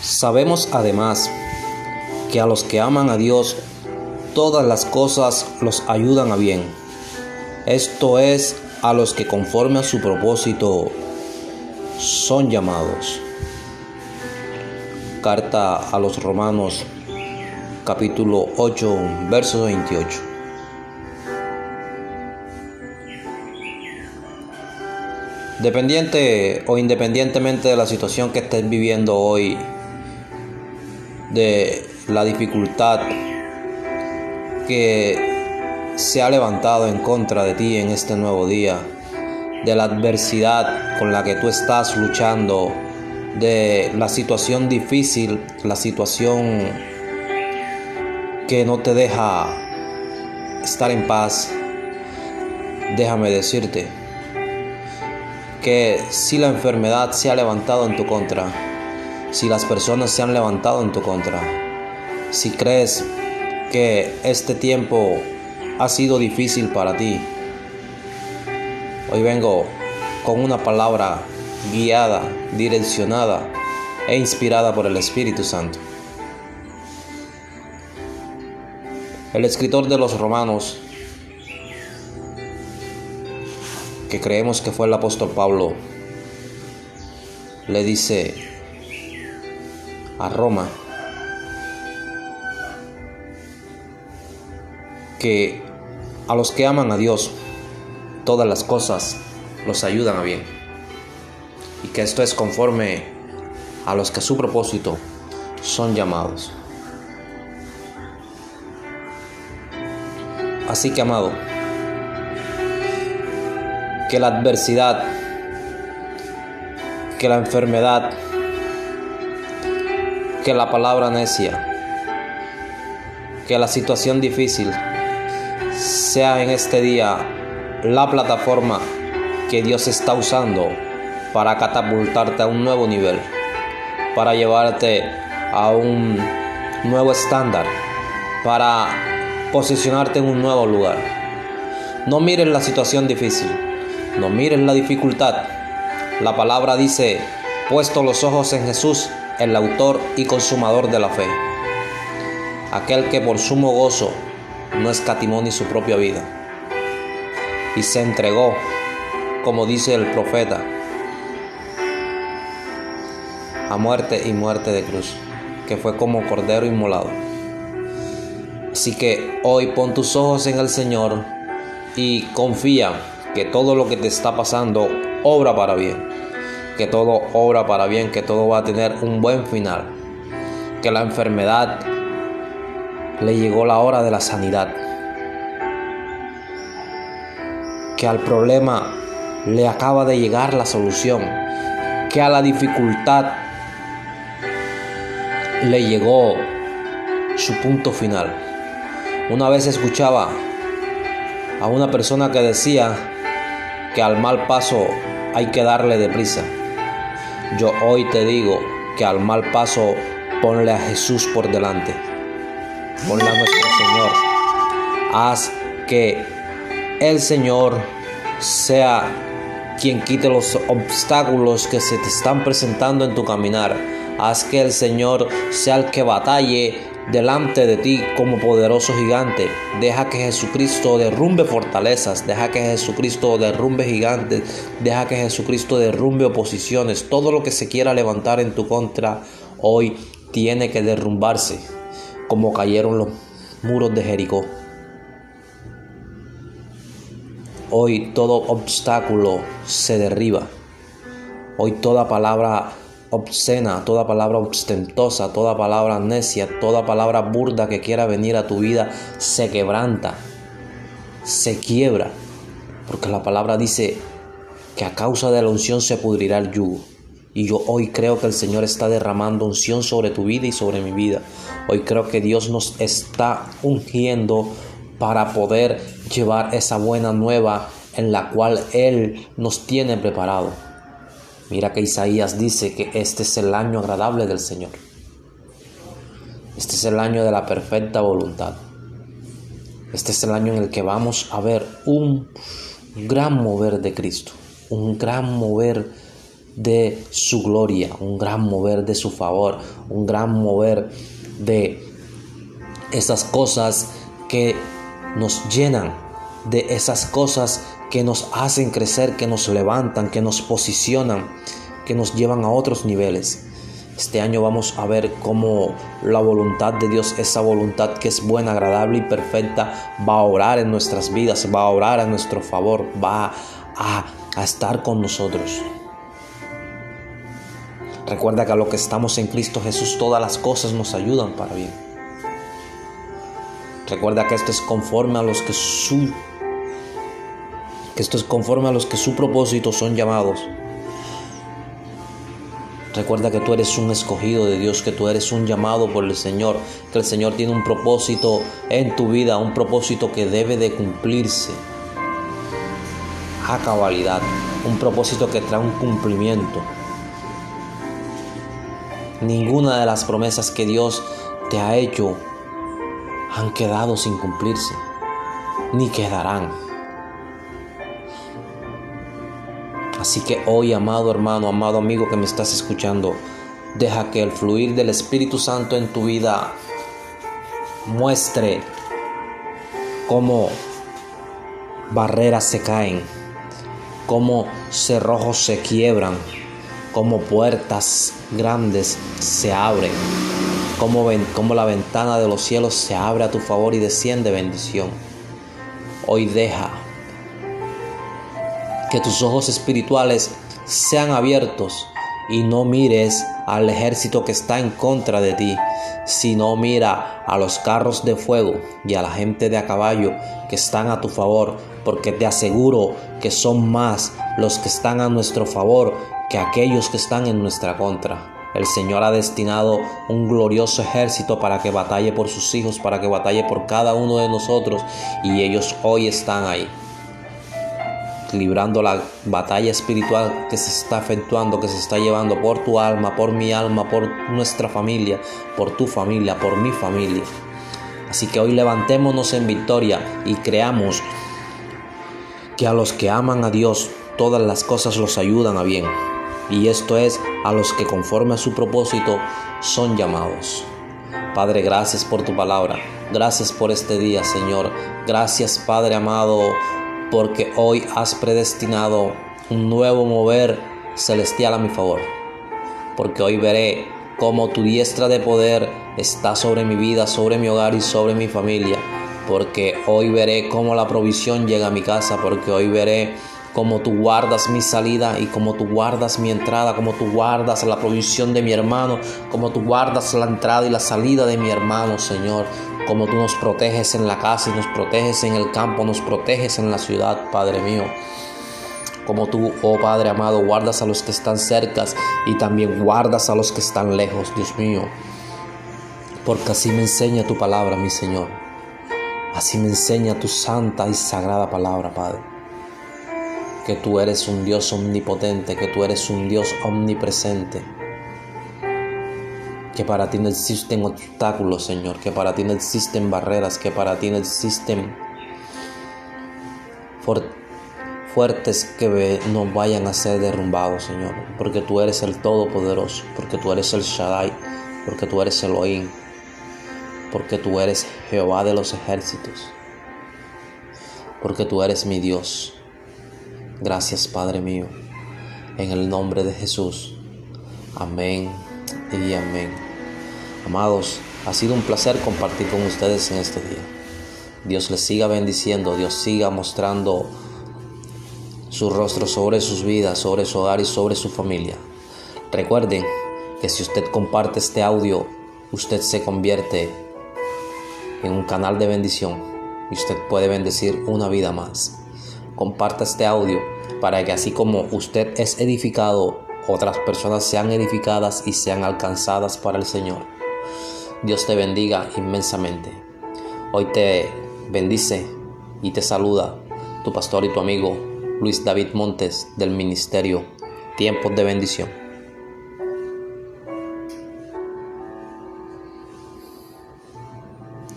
Sabemos además que a los que aman a Dios, todas las cosas los ayudan a bien. Esto es a los que conforme a su propósito son llamados. Carta a los Romanos capítulo 8 verso 28. Dependiente o independientemente de la situación que estés viviendo hoy, de la dificultad que se ha levantado en contra de ti en este nuevo día, de la adversidad con la que tú estás luchando, de la situación difícil, la situación que no te deja estar en paz, déjame decirte, que si la enfermedad se ha levantado en tu contra, si las personas se han levantado en tu contra, si crees que este tiempo ha sido difícil para ti, hoy vengo con una palabra guiada, direccionada e inspirada por el Espíritu Santo. El escritor de los Romanos que creemos que fue el apóstol Pablo, le dice a Roma que a los que aman a Dios, todas las cosas los ayudan a bien. Y que esto es conforme a los que a su propósito son llamados. Así que, amado, que la adversidad, que la enfermedad, que la palabra necia, que la situación difícil sea en este día la plataforma que Dios está usando para catapultarte a un nuevo nivel, para llevarte a un nuevo estándar, para posicionarte en un nuevo lugar. No mires la situación difícil, no mires la dificultad. La palabra dice, puesto los ojos en Jesús, el autor y consumador de la fe. Aquel que por sumo gozo no escatimó ni su propia vida. Y se entregó, como dice el profeta, a muerte y muerte de cruz, que fue como cordero inmolado. Así que hoy pon tus ojos en el Señor y confía que todo lo que te está pasando obra para bien, que todo obra para bien, que todo va a tener un buen final, que la enfermedad le llegó la hora de la sanidad, que al problema le acaba de llegar la solución, que a la dificultad le llegó su punto final. Una vez escuchaba a una persona que decía que al mal paso hay que darle deprisa. Yo hoy te digo que al mal paso ponle a Jesús por delante. Ponle a nuestro Señor. Haz que el Señor sea quien quite los obstáculos que se te están presentando en tu caminar. Haz que el Señor sea el que batalle delante de ti como poderoso gigante. Deja que Jesucristo derrumbe fortalezas, deja que Jesucristo derrumbe gigantes, deja que Jesucristo derrumbe oposiciones. Todo lo que se quiera levantar en tu contra hoy tiene que derrumbarse, como cayeron los muros de Jericó. Hoy todo obstáculo se derriba. Hoy toda palabra obscena, toda palabra ostentosa, toda palabra necia, toda palabra burda que quiera venir a tu vida se quebranta, se quiebra, porque la palabra dice que a causa de la unción se pudrirá el yugo. Y yo hoy creo que el Señor está derramando unción sobre tu vida y sobre mi vida. Hoy creo que Dios nos está ungiendo para poder llevar esa buena nueva en la cual Él nos tiene preparado. Mira que Isaías dice que este es el año agradable del Señor. Este es el año de la perfecta voluntad. Este es el año en el que vamos a ver un gran mover de Cristo, un gran mover de su gloria, un gran mover de su favor, un gran mover de esas cosas que nos llenan, de esas cosas que nos hacen crecer, que nos levantan, que nos posicionan, que nos llevan a otros niveles. Este año vamos a ver cómo la voluntad de Dios, esa voluntad que es buena, agradable y perfecta, va a orar en nuestras vidas, va a orar a nuestro favor, va a, a estar con nosotros. Recuerda que a lo que estamos en Cristo Jesús todas las cosas nos ayudan para bien. Recuerda que esto es conforme a los que su que esto es conforme a los que su propósito son llamados. Recuerda que tú eres un escogido de Dios, que tú eres un llamado por el Señor, que el Señor tiene un propósito en tu vida, un propósito que debe de cumplirse a cabalidad, un propósito que trae un cumplimiento. Ninguna de las promesas que Dios te ha hecho han quedado sin cumplirse, ni quedarán. Así que hoy, amado hermano, amado amigo que me estás escuchando, deja que el fluir del Espíritu Santo en tu vida muestre cómo barreras se caen, cómo cerrojos se quiebran, cómo puertas grandes se abren, cómo la ventana de los cielos se abre a tu favor y desciende bendición. Hoy deja que tus ojos espirituales sean abiertos y no mires al ejército que está en contra de ti, sino mira a los carros de fuego y a la gente de a caballo que están a tu favor, porque te aseguro que son más los que están a nuestro favor que aquellos que están en nuestra contra. El Señor ha destinado un glorioso ejército para que batalle por sus hijos, para que batalle por cada uno de nosotros, y ellos hoy están ahí librando la batalla espiritual que se está efectuando, que se está llevando por tu alma, por mi alma, por nuestra familia, por tu familia, por mi familia. Así que hoy levantémonos en victoria y creamos que a los que aman a Dios todas las cosas los ayudan a bien. Y esto es a los que conforme a su propósito son llamados. Padre, gracias por tu palabra. Gracias por este día, Señor. Gracias, Padre amado porque hoy has predestinado un nuevo mover celestial a mi favor. Porque hoy veré cómo tu diestra de poder está sobre mi vida, sobre mi hogar y sobre mi familia. Porque hoy veré cómo la provisión llega a mi casa. Porque hoy veré cómo tú guardas mi salida y cómo tú guardas mi entrada, cómo tú guardas la provisión de mi hermano, cómo tú guardas la entrada y la salida de mi hermano, Señor como tú nos proteges en la casa y nos proteges en el campo, nos proteges en la ciudad, Padre mío. Como tú, oh Padre amado, guardas a los que están cercas y también guardas a los que están lejos, Dios mío. Porque así me enseña tu palabra, mi Señor. Así me enseña tu santa y sagrada palabra, Padre. Que tú eres un Dios omnipotente, que tú eres un Dios omnipresente que para ti no existen obstáculos, Señor, que para ti no existen barreras, que para ti no existen fuertes que no vayan a ser derrumbados, Señor, porque tú eres el Todopoderoso, porque tú eres el Shaddai, porque tú eres Elohim, porque tú eres Jehová de los ejércitos, porque tú eres mi Dios. Gracias, Padre mío, en el nombre de Jesús. Amén y amén. Amados, ha sido un placer compartir con ustedes en este día. Dios les siga bendiciendo, Dios siga mostrando su rostro sobre sus vidas, sobre su hogar y sobre su familia. Recuerden que si usted comparte este audio, usted se convierte en un canal de bendición y usted puede bendecir una vida más. Comparta este audio para que así como usted es edificado, otras personas sean edificadas y sean alcanzadas para el Señor. Dios te bendiga inmensamente. Hoy te bendice y te saluda tu pastor y tu amigo Luis David Montes del Ministerio Tiempos de Bendición.